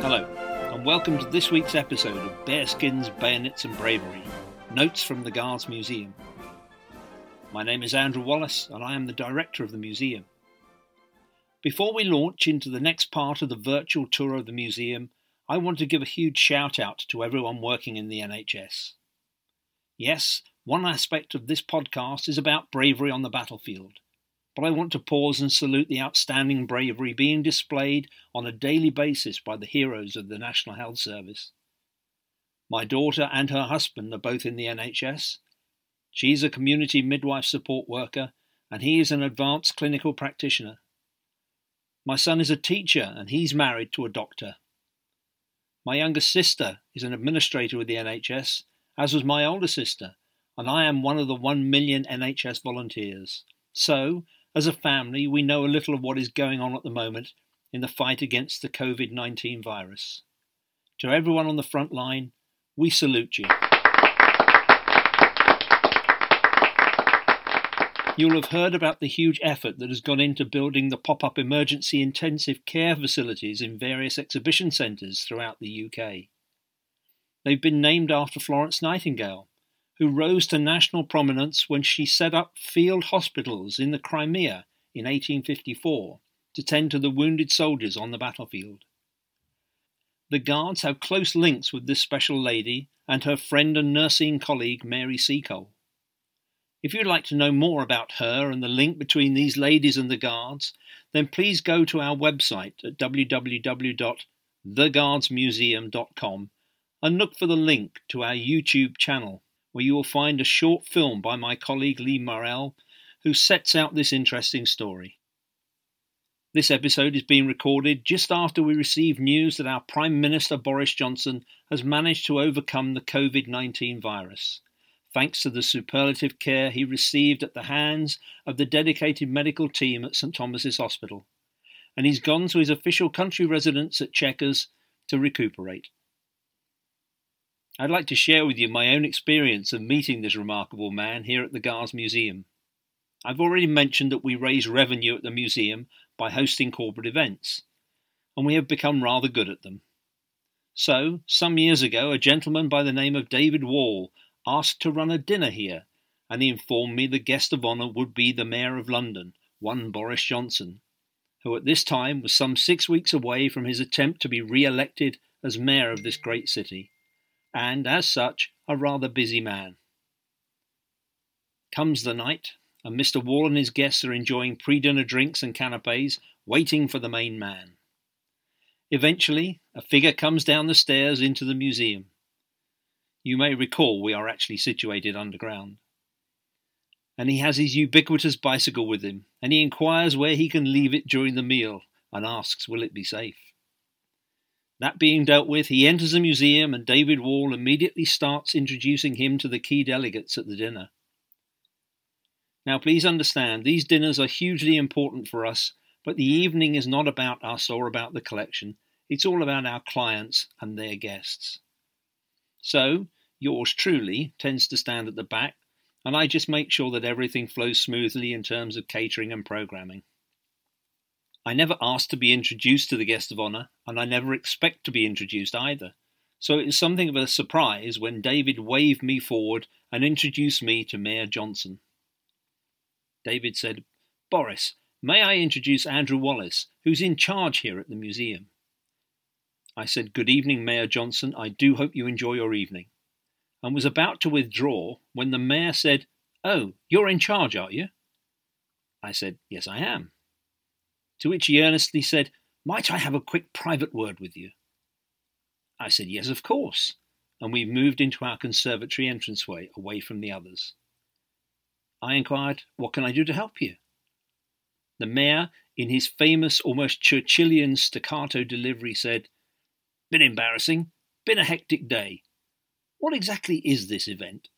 Hello, and welcome to this week's episode of Bearskins, Bayonets and Bravery Notes from the Guards Museum. My name is Andrew Wallace, and I am the director of the museum. Before we launch into the next part of the virtual tour of the museum, I want to give a huge shout out to everyone working in the NHS. Yes, one aspect of this podcast is about bravery on the battlefield, but I want to pause and salute the outstanding bravery being displayed on a daily basis by the heroes of the National Health Service. My daughter and her husband are both in the NHS. She's a community midwife support worker, and he is an advanced clinical practitioner. My son is a teacher, and he's married to a doctor. My younger sister is an administrator with the NHS, as was my older sister, and I am one of the one million NHS volunteers. So, as a family, we know a little of what is going on at the moment in the fight against the COVID 19 virus. To everyone on the front line, we salute you. You'll have heard about the huge effort that has gone into building the pop up emergency intensive care facilities in various exhibition centres throughout the UK. They've been named after Florence Nightingale, who rose to national prominence when she set up field hospitals in the Crimea in 1854 to tend to the wounded soldiers on the battlefield. The Guards have close links with this special lady and her friend and nursing colleague Mary Seacole. If you'd like to know more about her and the link between these ladies and the Guards, then please go to our website at www.theguardsmuseum.com and look for the link to our YouTube channel, where you will find a short film by my colleague Lee Morrell, who sets out this interesting story. This episode is being recorded just after we received news that our Prime Minister Boris Johnson has managed to overcome the COVID 19 virus thanks to the superlative care he received at the hands of the dedicated medical team at St Thomas's Hospital, and he's gone to his official country residence at Chequers to recuperate. I'd like to share with you my own experience of meeting this remarkable man here at the Guards Museum. I've already mentioned that we raise revenue at the museum by hosting corporate events, and we have become rather good at them. So, some years ago, a gentleman by the name of David Wall asked to run a dinner here, and he informed me the guest of honour would be the Mayor of London, one Boris Johnson, who at this time was some six weeks away from his attempt to be re elected as Mayor of this great city, and as such, a rather busy man. Comes the night, and Mr. Wall and his guests are enjoying pre dinner drinks and canapes, waiting for the main man. Eventually, a figure comes down the stairs into the museum. You may recall we are actually situated underground. And he has his ubiquitous bicycle with him, and he inquires where he can leave it during the meal and asks, Will it be safe? That being dealt with, he enters the museum, and David Wall immediately starts introducing him to the key delegates at the dinner. Now, please understand, these dinners are hugely important for us, but the evening is not about us or about the collection. It's all about our clients and their guests. So, Yours truly tends to stand at the back, and I just make sure that everything flows smoothly in terms of catering and programming. I never asked to be introduced to the guest of honour, and I never expect to be introduced either. So it was something of a surprise when David waved me forward and introduced me to Mayor Johnson. David said, Boris, may I introduce Andrew Wallace, who's in charge here at the museum? I said, Good evening, Mayor Johnson. I do hope you enjoy your evening and was about to withdraw when the mayor said, Oh, you're in charge, are you? I said, Yes, I am. To which he earnestly said, Might I have a quick private word with you? I said, Yes, of course, and we moved into our conservatory entranceway away from the others. I inquired, What can I do to help you? The mayor, in his famous, almost Churchillian staccato delivery, said, Been embarrassing, been a hectic day, what exactly is this event?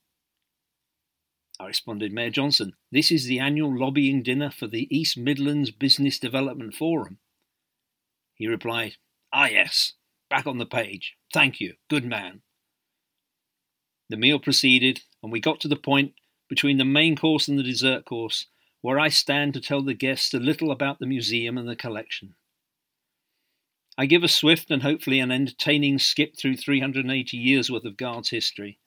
I responded, Mayor Johnson, this is the annual lobbying dinner for the East Midlands Business Development Forum. He replied, Ah, yes, back on the page. Thank you, good man. The meal proceeded, and we got to the point between the main course and the dessert course where I stand to tell the guests a little about the museum and the collection. I give a swift and hopefully an entertaining skip through 380 years' worth of Guards history.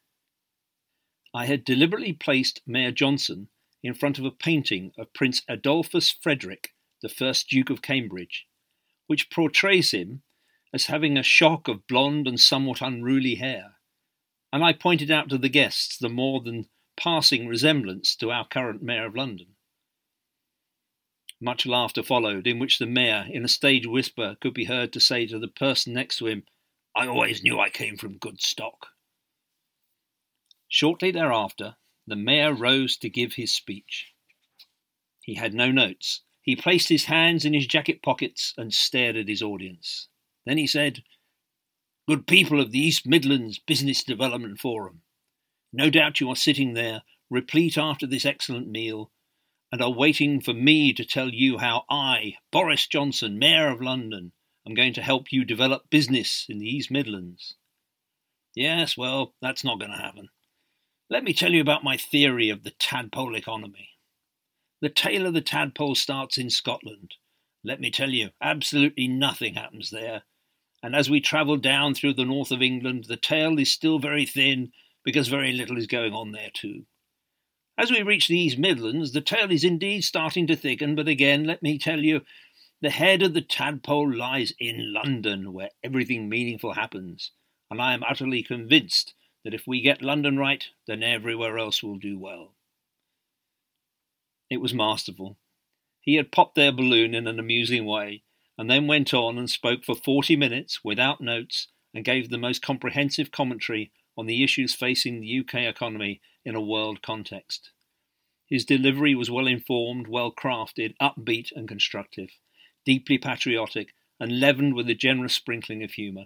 I had deliberately placed Mayor Johnson in front of a painting of Prince Adolphus Frederick, the first Duke of Cambridge, which portrays him as having a shock of blonde and somewhat unruly hair, and I pointed out to the guests the more than passing resemblance to our current Mayor of London. Much laughter followed, in which the mayor, in a stage whisper, could be heard to say to the person next to him, I always knew I came from good stock. Shortly thereafter, the mayor rose to give his speech. He had no notes. He placed his hands in his jacket pockets and stared at his audience. Then he said, Good people of the East Midlands Business Development Forum, no doubt you are sitting there, replete after this excellent meal, and are waiting for me to tell you how I, Boris Johnson, Mayor of London, am going to help you develop business in the East Midlands. Yes, well, that's not going to happen. Let me tell you about my theory of the tadpole economy. The tail of the tadpole starts in Scotland. Let me tell you, absolutely nothing happens there. And as we travel down through the north of England, the tail is still very thin because very little is going on there too. As we reach the East Midlands, the tail is indeed starting to thicken, but again, let me tell you, the head of the tadpole lies in London, where everything meaningful happens, and I am utterly convinced that if we get London right, then everywhere else will do well. It was masterful. He had popped their balloon in an amusing way, and then went on and spoke for forty minutes without notes and gave the most comprehensive commentary on the issues facing the UK economy in a world context. His delivery was well informed, well crafted, upbeat, and constructive, deeply patriotic, and leavened with a generous sprinkling of humour.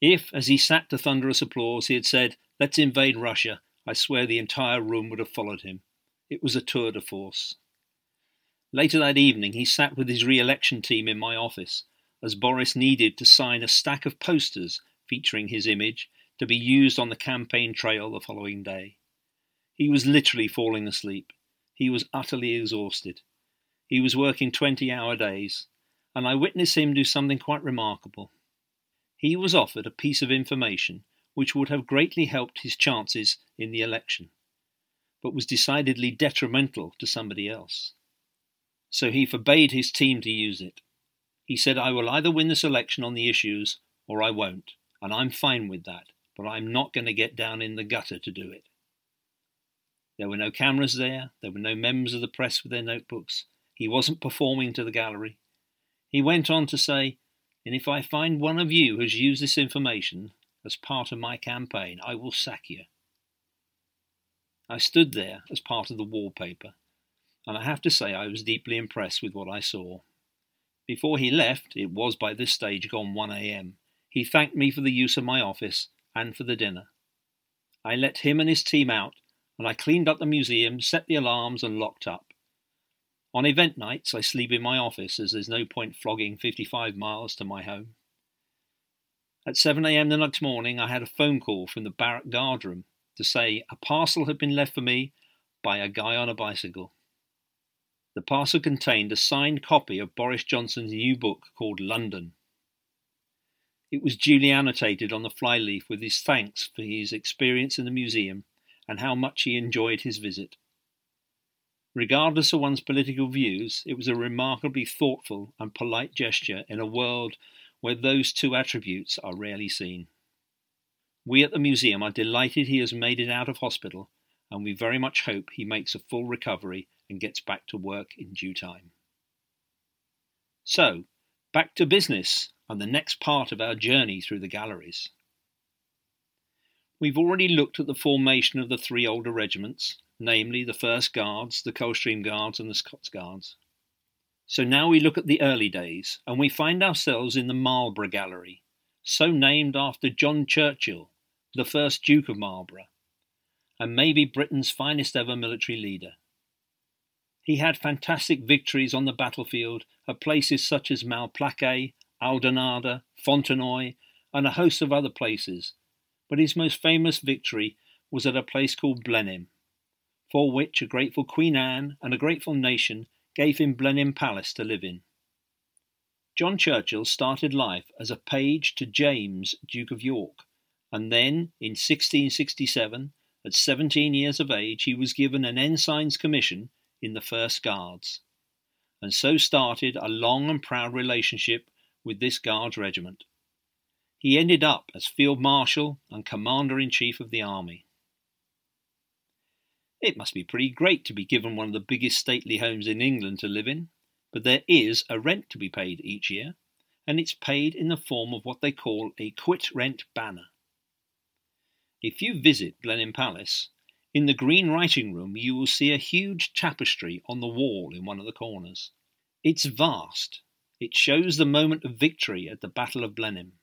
If, as he sat to thunderous applause, he had said, Let's invade Russia, I swear the entire room would have followed him. It was a tour de force. Later that evening, he sat with his re election team in my office, as Boris needed to sign a stack of posters featuring his image to be used on the campaign trail the following day. He was literally falling asleep. He was utterly exhausted. He was working 20 hour days, and I witnessed him do something quite remarkable. He was offered a piece of information which would have greatly helped his chances in the election, but was decidedly detrimental to somebody else. So he forbade his team to use it. He said, I will either win this election on the issues or I won't, and I'm fine with that but I'm not going to get down in the gutter to do it. There were no cameras there, there were no members of the press with their notebooks. He wasn't performing to the gallery. He went on to say, And if I find one of you has used this information as part of my campaign, I will sack you. I stood there as part of the wallpaper, and I have to say I was deeply impressed with what I saw. Before he left, it was by this stage gone 1 a.m., he thanked me for the use of my office and for the dinner. I let him and his team out, and I cleaned up the museum, set the alarms, and locked up. On event nights, I sleep in my office as there's no point flogging 55 miles to my home. At 7am the next morning, I had a phone call from the barrack guardroom to say a parcel had been left for me by a guy on a bicycle. The parcel contained a signed copy of Boris Johnson's new book called London, it was duly annotated on the flyleaf with his thanks for his experience in the museum and how much he enjoyed his visit. Regardless of one's political views, it was a remarkably thoughtful and polite gesture in a world where those two attributes are rarely seen. We at the museum are delighted he has made it out of hospital, and we very much hope he makes a full recovery and gets back to work in due time. So, back to business and the next part of our journey through the galleries. We've already looked at the formation of the three older regiments, namely the First Guards, the Coldstream Guards, and the Scots Guards. So now we look at the early days, and we find ourselves in the Marlborough Gallery, so named after John Churchill, the first Duke of Marlborough, and maybe Britain's finest ever military leader. He had fantastic victories on the battlefield at places such as Malplaquet Oudenarde, Fontenoy, and a host of other places, but his most famous victory was at a place called Blenheim, for which a grateful Queen Anne and a grateful nation gave him Blenheim Palace to live in. John Churchill started life as a page to James, Duke of York, and then in 1667, at 17 years of age, he was given an ensign's commission in the First Guards, and so started a long and proud relationship with this Guards regiment. He ended up as Field Marshal and Commander in Chief of the Army. It must be pretty great to be given one of the biggest stately homes in England to live in but there is a rent to be paid each year, and it's paid in the form of what they call a quit rent banner. If you visit Blenheim Palace, in the green writing room you will see a huge tapestry on the wall in one of the corners. It's vast. It shows the moment of victory at the Battle of Blenheim.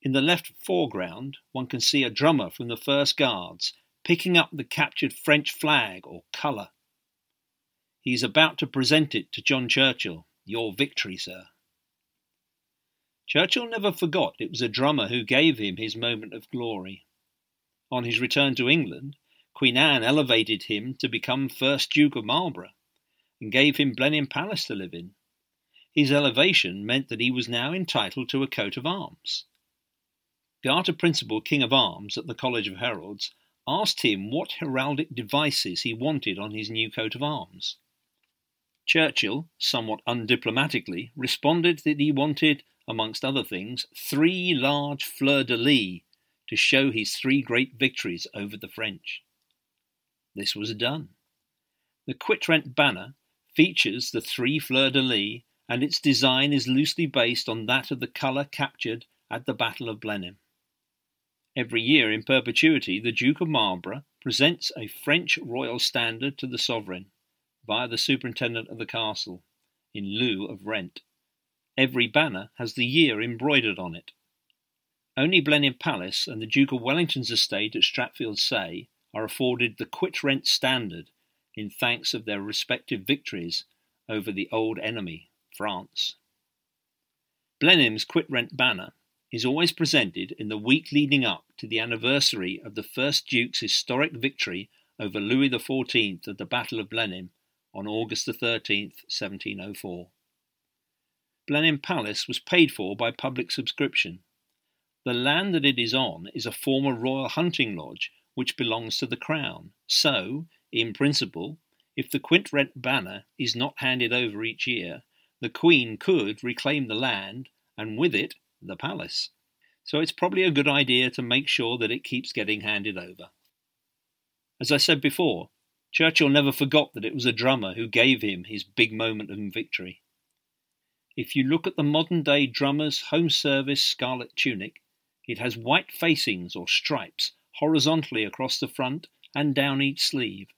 In the left foreground, one can see a drummer from the First Guards picking up the captured French flag or colour he is about to present it to John Churchill. Your victory, sir. Churchill never forgot it was a drummer who gave him his moment of glory. On his return to England, Queen Anne elevated him to become first Duke of Marlborough and gave him Blenheim Palace to live in. His elevation meant that he was now entitled to a coat of arms. Garter Principal King of Arms at the College of Heralds asked him what heraldic devices he wanted on his new coat of arms. Churchill, somewhat undiplomatically, responded that he wanted, amongst other things, three large fleurs de lis to show his three great victories over the French. This was done. The Quitrent banner features the three fleurs de lis, and its design is loosely based on that of the colour captured at the Battle of Blenheim. Every year in perpetuity, the Duke of Marlborough presents a French royal standard to the sovereign via the superintendent of the castle, in lieu of rent. Every banner has the year embroidered on it. Only Blenheim Palace and the Duke of Wellington's estate at Stratfield Saye are afforded the quit rent standard in thanks of their respective victories over the old enemy, France. Blenheim's quit rent banner is always presented in the week leading up to the anniversary of the first Duke's historic victory over Louis XIV at the Battle of Blenheim on August 13, 1704. Blenheim Palace was paid for by public subscription. The land that it is on is a former royal hunting lodge which belongs to the Crown, so, in principle, if the quit rent banner is not handed over each year, the Queen could reclaim the land and with it the palace. So it's probably a good idea to make sure that it keeps getting handed over. As I said before, Churchill never forgot that it was a drummer who gave him his big moment of victory. If you look at the modern day drummer's home service scarlet tunic, it has white facings or stripes horizontally across the front and down each sleeve,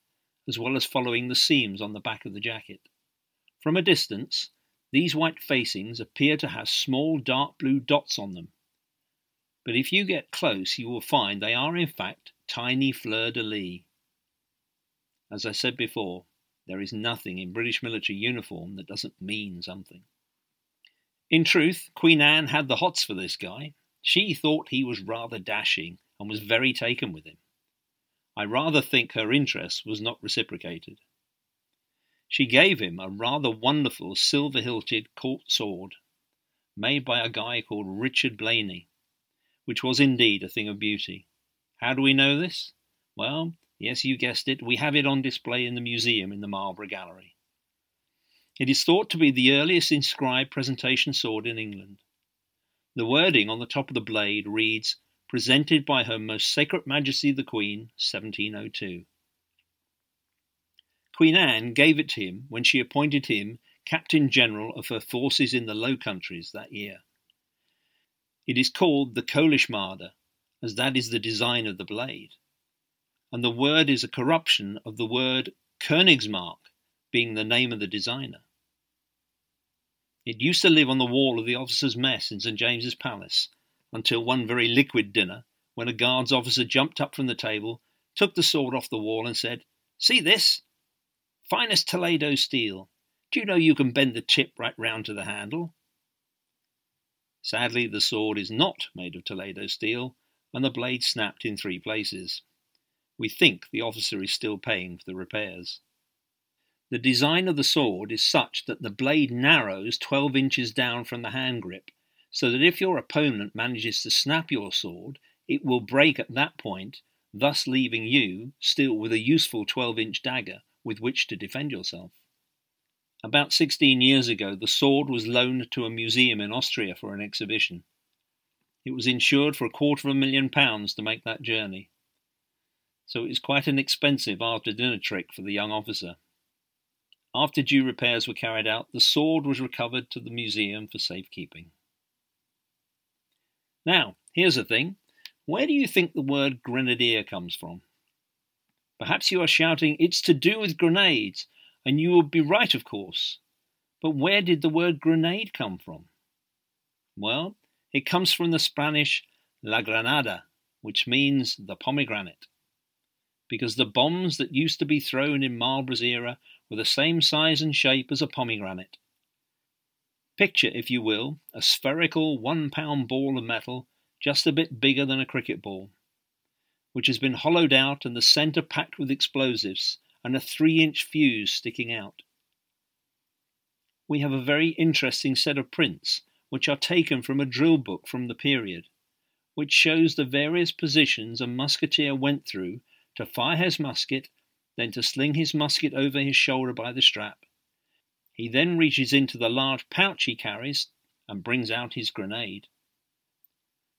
as well as following the seams on the back of the jacket. From a distance, these white facings appear to have small dark blue dots on them. But if you get close, you will find they are in fact tiny fleur de lis. As I said before, there is nothing in British military uniform that doesn't mean something. In truth, Queen Anne had the hots for this guy. She thought he was rather dashing and was very taken with him. I rather think her interest was not reciprocated. She gave him a rather wonderful silver hilted court sword, made by a guy called Richard Blaney, which was indeed a thing of beauty. How do we know this? Well, Yes, you guessed it, we have it on display in the museum in the Marlborough Gallery. It is thought to be the earliest inscribed presentation sword in England. The wording on the top of the blade reads, Presented by Her Most Sacred Majesty the Queen, 1702. Queen Anne gave it to him when she appointed him Captain General of her forces in the Low Countries that year. It is called the Colichemarde, as that is the design of the blade and the word is a corruption of the word Königsmark, being the name of the designer. It used to live on the wall of the officers' mess in St James's Palace until one very liquid dinner when a guards officer jumped up from the table, took the sword off the wall, and said, See this? Finest Toledo steel. Do you know you can bend the tip right round to the handle? Sadly, the sword is not made of Toledo steel, and the blade snapped in three places. We think the officer is still paying for the repairs. The design of the sword is such that the blade narrows 12 inches down from the hand grip, so that if your opponent manages to snap your sword, it will break at that point, thus leaving you still with a useful 12 inch dagger with which to defend yourself. About 16 years ago, the sword was loaned to a museum in Austria for an exhibition. It was insured for a quarter of a million pounds to make that journey. So it was quite an expensive after dinner trick for the young officer. After due repairs were carried out, the sword was recovered to the museum for safekeeping. Now, here's the thing where do you think the word grenadier comes from? Perhaps you are shouting, It's to do with grenades, and you would be right, of course. But where did the word grenade come from? Well, it comes from the Spanish la granada, which means the pomegranate, because the bombs that used to be thrown in Marlborough's era were the same size and shape as a pomegranate. Picture, if you will, a spherical one pound ball of metal just a bit bigger than a cricket ball, which has been hollowed out and the centre packed with explosives and a three inch fuse sticking out. We have a very interesting set of prints which are taken from a drill book from the period, which shows the various positions a musketeer went through to fire his musket, then to sling his musket over his shoulder by the strap. He then reaches into the large pouch he carries and brings out his grenade.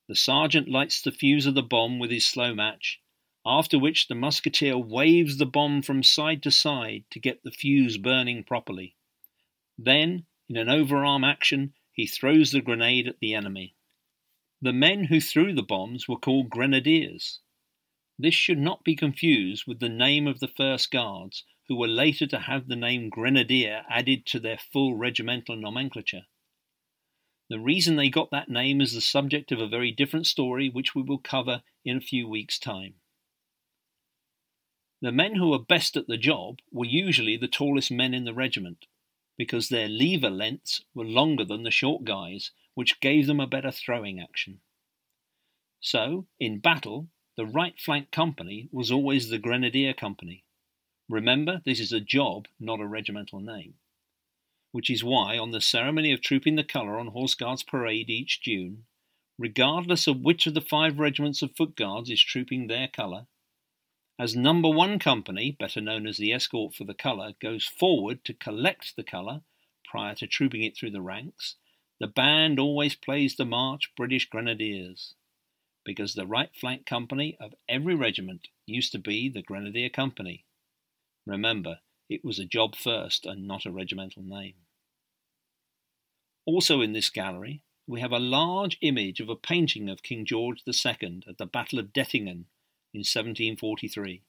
The sergeant lights the fuse of the bomb with his slow match, after which the musketeer waves the bomb from side to side to get the fuse burning properly. Then, in an overarm action, he throws the grenade at the enemy. The men who threw the bombs were called grenadiers. This should not be confused with the name of the First Guards, who were later to have the name grenadier added to their full regimental nomenclature. The reason they got that name is the subject of a very different story, which we will cover in a few weeks' time. The men who were best at the job were usually the tallest men in the regiment, because their lever lengths were longer than the short guys, which gave them a better throwing action. So, in battle, the right flank company was always the Grenadier Company. Remember, this is a job, not a regimental name. Which is why, on the ceremony of trooping the colour on Horse Guards Parade each June, regardless of which of the five regiments of Foot Guards is trooping their colour, as number one company, better known as the escort for the colour, goes forward to collect the colour prior to trooping it through the ranks, the band always plays the march British Grenadiers, because the right flank company of every regiment used to be the Grenadier Company. Remember, it was a job first and not a regimental name. Also in this gallery, we have a large image of a painting of King George II at the Battle of Dettingen in 1743.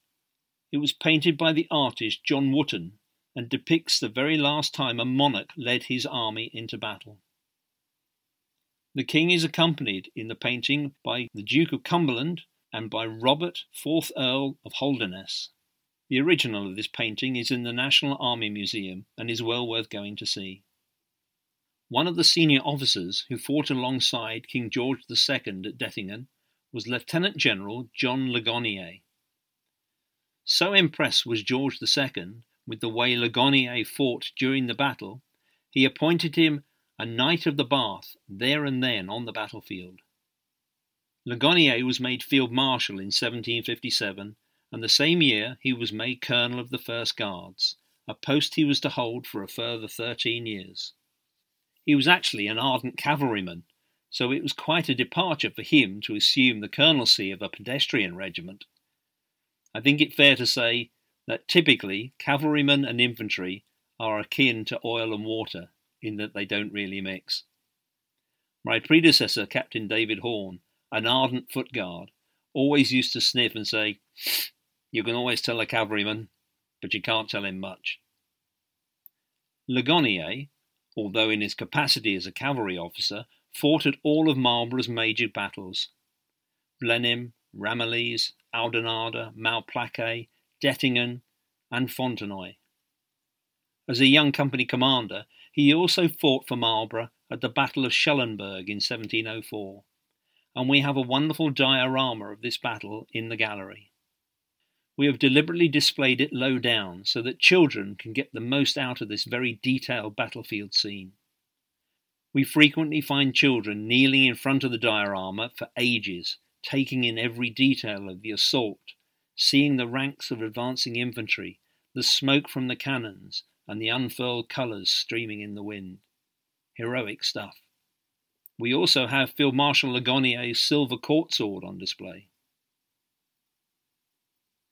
It was painted by the artist John Wootton and depicts the very last time a monarch led his army into battle. The king is accompanied in the painting by the Duke of Cumberland and by Robert, 4th Earl of Holdernesse. The original of this painting is in the National Army Museum and is well worth going to see. One of the senior officers who fought alongside King George II at Dettingen was Lieutenant General John Ligonier. So impressed was George II with the way Ligonier fought during the battle, he appointed him a Knight of the Bath there and then on the battlefield. Ligonier was made Field Marshal in 1757, and the same year he was made Colonel of the First Guards, a post he was to hold for a further thirteen years. He was actually an ardent cavalryman so it was quite a departure for him to assume the colonelcy of a pedestrian regiment. I think it fair to say that typically cavalrymen and infantry are akin to oil and water in that they don't really mix. My predecessor, Captain David Horn, an ardent foot guard, always used to sniff and say, You can always tell a cavalryman, but you can't tell him much. Ligonier, although in his capacity as a cavalry officer fought at all of Marlborough's major battles Blenheim, Ramillies, Oudenarde, Malplaquet, Dettingen, and Fontenoy. As a young company commander, he also fought for Marlborough at the Battle of Schellenberg in 1704, and we have a wonderful diorama of this battle in the gallery. We have deliberately displayed it low down so that children can get the most out of this very detailed battlefield scene. We frequently find children kneeling in front of the diorama for ages, taking in every detail of the assault, seeing the ranks of advancing infantry, the smoke from the cannons, and the unfurled colours streaming in the wind. Heroic stuff. We also have Field Marshal Ligonier's silver court sword on display.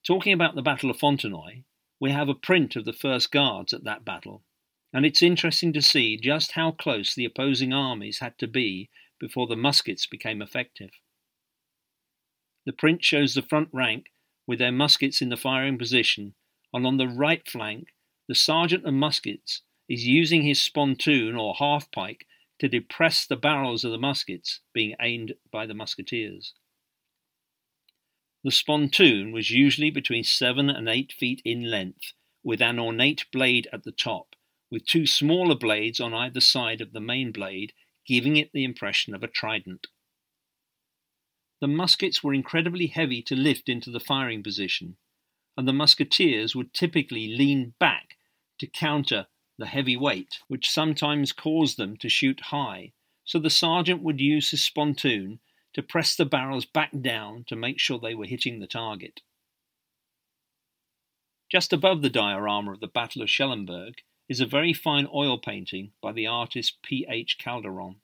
Talking about the Battle of Fontenoy, we have a print of the first guards at that battle, and it's interesting to see just how close the opposing armies had to be before the muskets became effective. The print shows the front rank with their muskets in the firing position, and on the right flank, the sergeant of muskets is using his spontoon or half pike to depress the barrels of the muskets being aimed by the musketeers. The spontoon was usually between seven and eight feet in length, with an ornate blade at the top, with two smaller blades on either side of the main blade, giving it the impression of a trident. The muskets were incredibly heavy to lift into the firing position, and the musketeers would typically lean back to counter the heavy weight, which sometimes caused them to shoot high, so the sergeant would use his spontoon to press the barrels back down to make sure they were hitting the target. Just above the diorama of the Battle of Schellenberg is a very fine oil painting by the artist P. H. Calderon.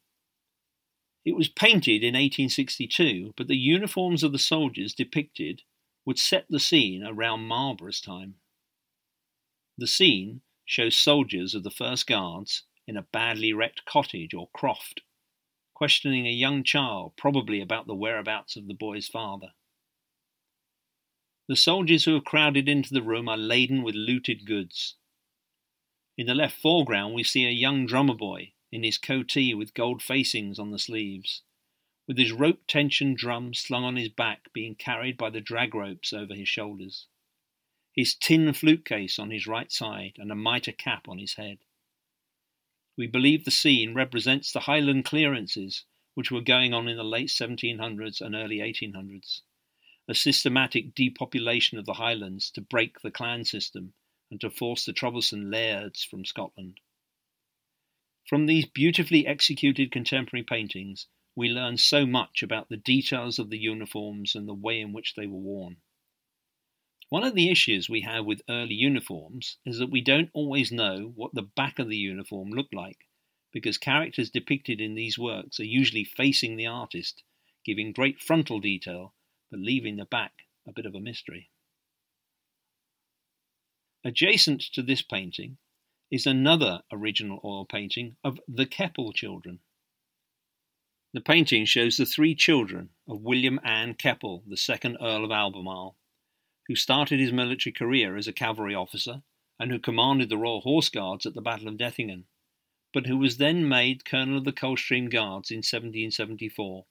It was painted in 1862, but the uniforms of the soldiers depicted would set the scene around Marlborough's time. The scene shows soldiers of the First Guards in a badly wrecked cottage or croft, questioning a young child, probably about the whereabouts of the boy's father. The soldiers who have crowded into the room are laden with looted goods. In the left foreground, we see a young drummer boy in his coatee with gold facings on the sleeves, with his rope tension drum slung on his back being carried by the drag ropes over his shoulders his tin flute case on his right side, and a mitre cap on his head. We believe the scene represents the Highland clearances which were going on in the late 1700s and early 1800s, a systematic depopulation of the Highlands to break the clan system and to force the troublesome lairds from Scotland. From these beautifully executed contemporary paintings, we learn so much about the details of the uniforms and the way in which they were worn. One of the issues we have with early uniforms is that we don't always know what the back of the uniform looked like, because characters depicted in these works are usually facing the artist, giving great frontal detail, but leaving the back a bit of a mystery. Adjacent to this painting is another original oil painting of the Keppel children. The painting shows the three children of William Anne Keppel, the second Earl of Albemarle, who started his military career as a cavalry officer and who commanded the Royal Horse Guards at the Battle of Dettingen, but who was then made Colonel of the Coldstream Guards in 1774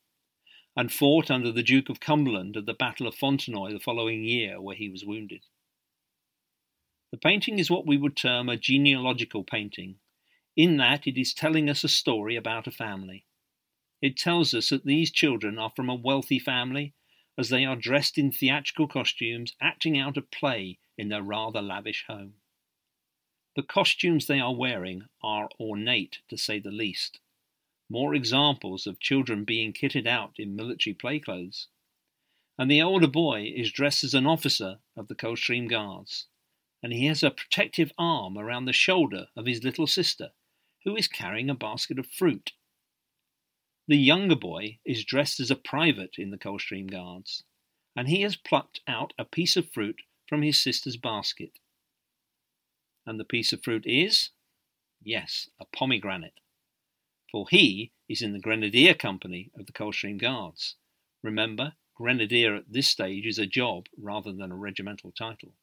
and fought under the Duke of Cumberland at the Battle of Fontenoy the following year, where he was wounded. The painting is what we would term a genealogical painting, in that it is telling us a story about a family. It tells us that these children are from a wealthy family as they are dressed in theatrical costumes, acting out a play in their rather lavish home. The costumes they are wearing are ornate, to say the least. More examples of children being kitted out in military play clothes. And the older boy is dressed as an officer of the Coldstream Guards, and he has a protective arm around the shoulder of his little sister, who is carrying a basket of fruit. The younger boy is dressed as a private in the Coldstream Guards, and he has plucked out a piece of fruit from his sister's basket. And the piece of fruit is? Yes, a pomegranate. For he is in the Grenadier Company of the Coldstream Guards. Remember, Grenadier at this stage is a job rather than a regimental title.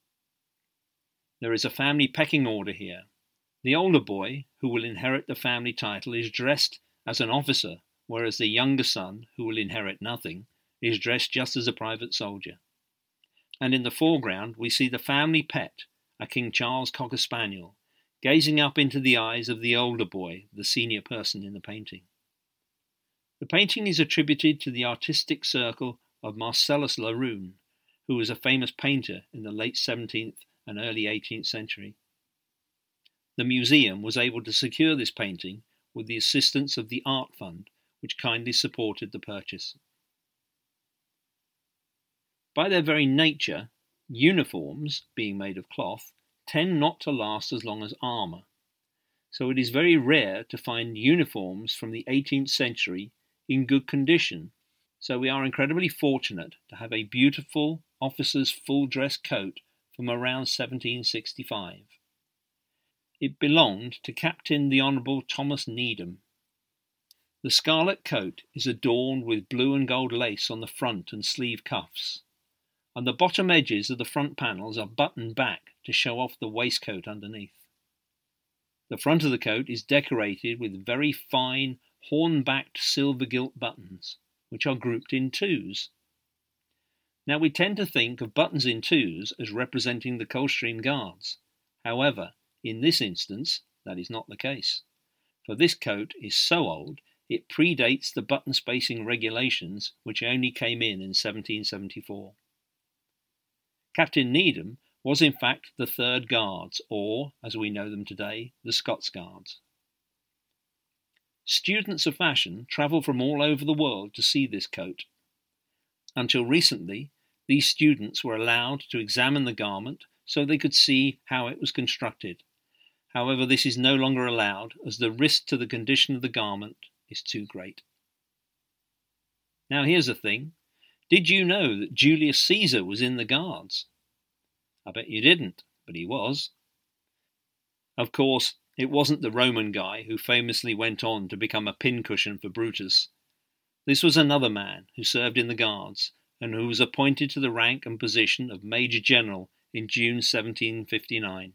There is a family pecking order here. The older boy, who will inherit the family title, is dressed as an officer whereas the younger son, who will inherit nothing, is dressed just as a private soldier. And in the foreground, we see the family pet, a King Charles Cocker Spaniel, gazing up into the eyes of the older boy, the senior person in the painting. The painting is attributed to the artistic circle of Marcellus Laroon, who was a famous painter in the late 17th and early 18th century. The museum was able to secure this painting with the assistance of the Art Fund, which kindly supported the purchase. By their very nature, uniforms, being made of cloth, tend not to last as long as armour, so it is very rare to find uniforms from the 18th century in good condition. So we are incredibly fortunate to have a beautiful officer's full dress coat from around 1765. It belonged to Captain the Honourable Thomas Needham. The scarlet coat is adorned with blue and gold lace on the front and sleeve cuffs, and the bottom edges of the front panels are buttoned back to show off the waistcoat underneath. The front of the coat is decorated with very fine horn-backed silver gilt buttons, which are grouped in twos. Now we tend to think of buttons in twos as representing the Coldstream Guards. However, in this instance, that is not the case, for this coat is so old it predates the button spacing regulations which only came in in 1774. Captain Needham was in fact the Third Guards, or, as we know them today, the Scots Guards. Students of fashion travel from all over the world to see this coat. Until recently, these students were allowed to examine the garment so they could see how it was constructed. However, this is no longer allowed as the risk to the condition of the garment is too great. Now, here's the thing did you know that Julius Caesar was in the Guards? I bet you didn't, but he was. Of course, it wasn't the Roman guy who famously went on to become a pincushion for Brutus. This was another man who served in the Guards and who was appointed to the rank and position of Major General in June 1759.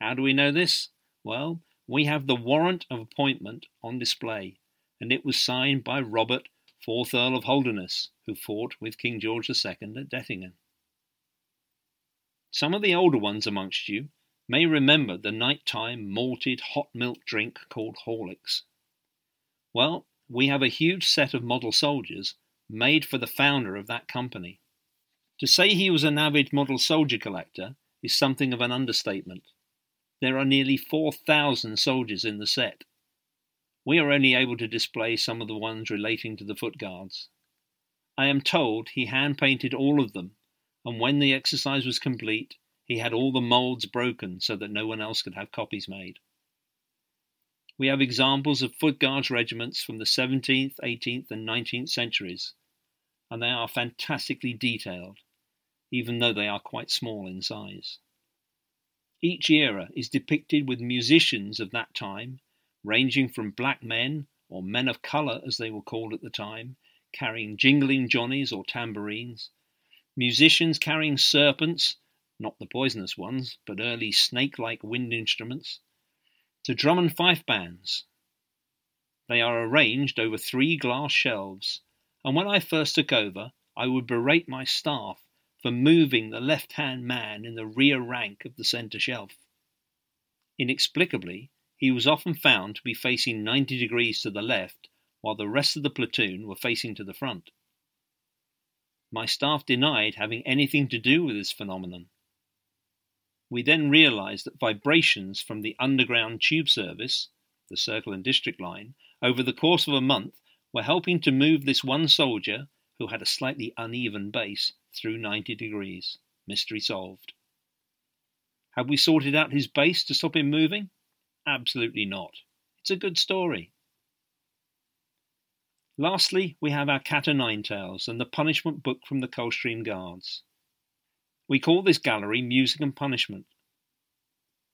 How do we know this? Well, we have the warrant of appointment on display, and it was signed by Robert, 4th Earl of Holderness, who fought with King George II at Dettingen. Some of the older ones amongst you may remember the night-time malted hot milk drink called Horlicks. Well, we have a huge set of model soldiers made for the founder of that company. To say he was an avid model soldier collector is something of an understatement. There are nearly 4,000 soldiers in the set. We are only able to display some of the ones relating to the foot guards. I am told he hand painted all of them, and when the exercise was complete, he had all the moulds broken so that no one else could have copies made. We have examples of foot guards regiments from the 17th, 18th, and 19th centuries, and they are fantastically detailed, even though they are quite small in size. Each era is depicted with musicians of that time, ranging from black men, or men of colour as they were called at the time, carrying jingling johnnies or tambourines, musicians carrying serpents, not the poisonous ones, but early snake like wind instruments, to drum and fife bands. They are arranged over three glass shelves, and when I first took over, I would berate my staff for moving the left hand man in the rear rank of the centre shelf. Inexplicably, he was often found to be facing 90 degrees to the left, while the rest of the platoon were facing to the front. My staff denied having anything to do with this phenomenon. We then realised that vibrations from the underground tube service, the Circle and District line, over the course of a month were helping to move this one soldier, who had a slightly uneven base, through 90 degrees. Mystery solved. Have we sorted out his base to stop him moving? Absolutely not. It's a good story. Lastly, we have our cat o' nine tails and the punishment book from the Coldstream Guards. We call this gallery Music and Punishment.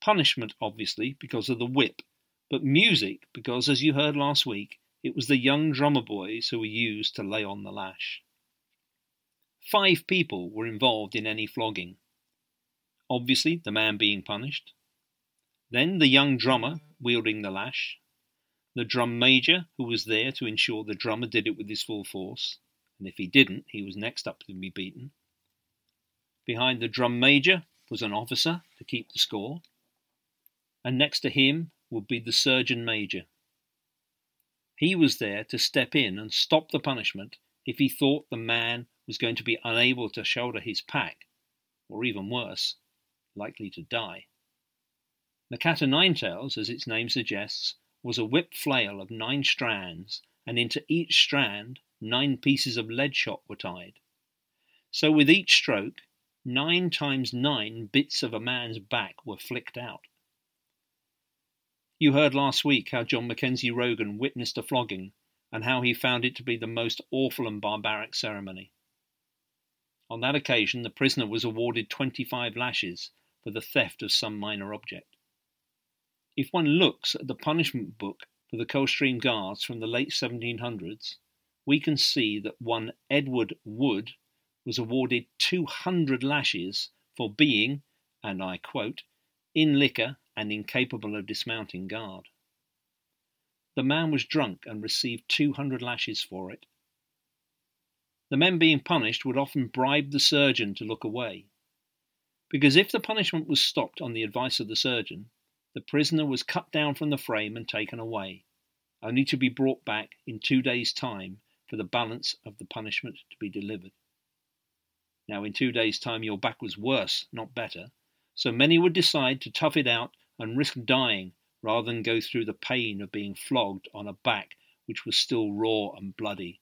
Punishment, obviously, because of the whip, but music because, as you heard last week, it was the young drummer boys who were used to lay on the lash. Five people were involved in any flogging. Obviously, the man being punished. Then the young drummer wielding the lash. The drum major, who was there to ensure the drummer did it with his full force, and if he didn't, he was next up to be beaten. Behind the drum major was an officer to keep the score, and next to him would be the surgeon major. He was there to step in and stop the punishment if he thought the man was going to be unable to shoulder his pack, or even worse, likely to die. The cat o' nine tails, as its name suggests, was a whip flail of nine strands, and into each strand nine pieces of lead shot were tied. So with each stroke, nine times nine bits of a man's back were flicked out. You heard last week how John Mackenzie Rogan witnessed a flogging and how he found it to be the most awful and barbaric ceremony. On that occasion, the prisoner was awarded 25 lashes for the theft of some minor object. If one looks at the punishment book for the Coldstream Guards from the late 1700s, we can see that one Edward Wood was awarded 200 lashes for being, and I quote, in liquor and incapable of dismounting guard. The man was drunk and received 200 lashes for it. The men being punished would often bribe the surgeon to look away. Because if the punishment was stopped on the advice of the surgeon, the prisoner was cut down from the frame and taken away, only to be brought back in two days' time for the balance of the punishment to be delivered. Now, in two days' time, your back was worse, not better, so many would decide to tough it out and risk dying rather than go through the pain of being flogged on a back which was still raw and bloody,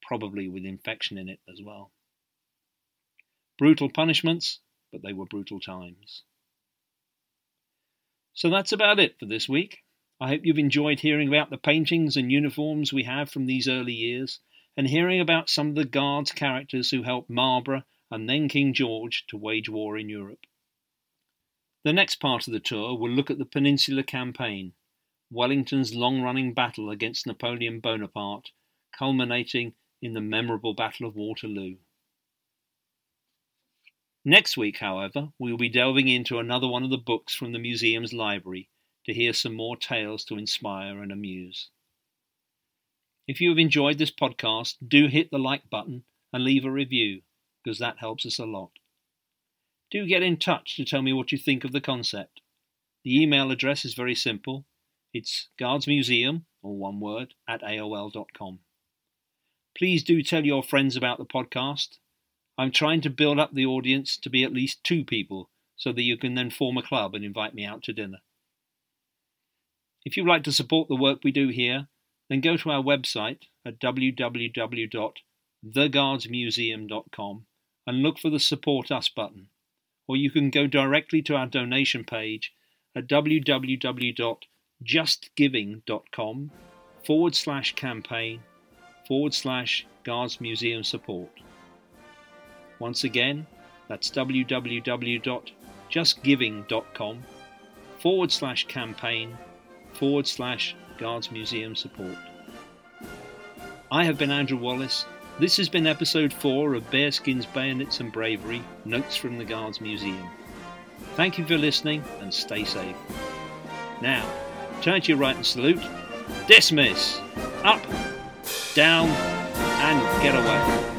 probably with infection in it as well. Brutal punishments, but they were brutal times. So that's about it for this week. I hope you've enjoyed hearing about the paintings and uniforms we have from these early years, and hearing about some of the Guards' characters who helped Marlborough and then King George to wage war in Europe. The next part of the tour will look at the Peninsular Campaign, Wellington's long running battle against Napoleon Bonaparte, culminating in the memorable Battle of Waterloo. Next week, however, we will be delving into another one of the books from the museum's library to hear some more tales to inspire and amuse. If you have enjoyed this podcast, do hit the like button and leave a review, because that helps us a lot do get in touch to tell me what you think of the concept. The email address is very simple. It's guardsmuseum, or one word, at aol.com. Please do tell your friends about the podcast. I'm trying to build up the audience to be at least two people so that you can then form a club and invite me out to dinner. If you'd like to support the work we do here, then go to our website at www.theguardsmuseum.com and look for the Support Us button or you can go directly to our donation page at www.justgiving.com forward slash campaign forward slash Guards Museum support. Once again, that's www.justgiving.com forward slash campaign forward slash Guards Museum support. I have been Andrew Wallace this has been episode 4 of Bearskins, Bayonets and Bravery Notes from the Guards Museum. Thank you for listening and stay safe. Now, turn to your right and salute. Dismiss! Up, down, and get away.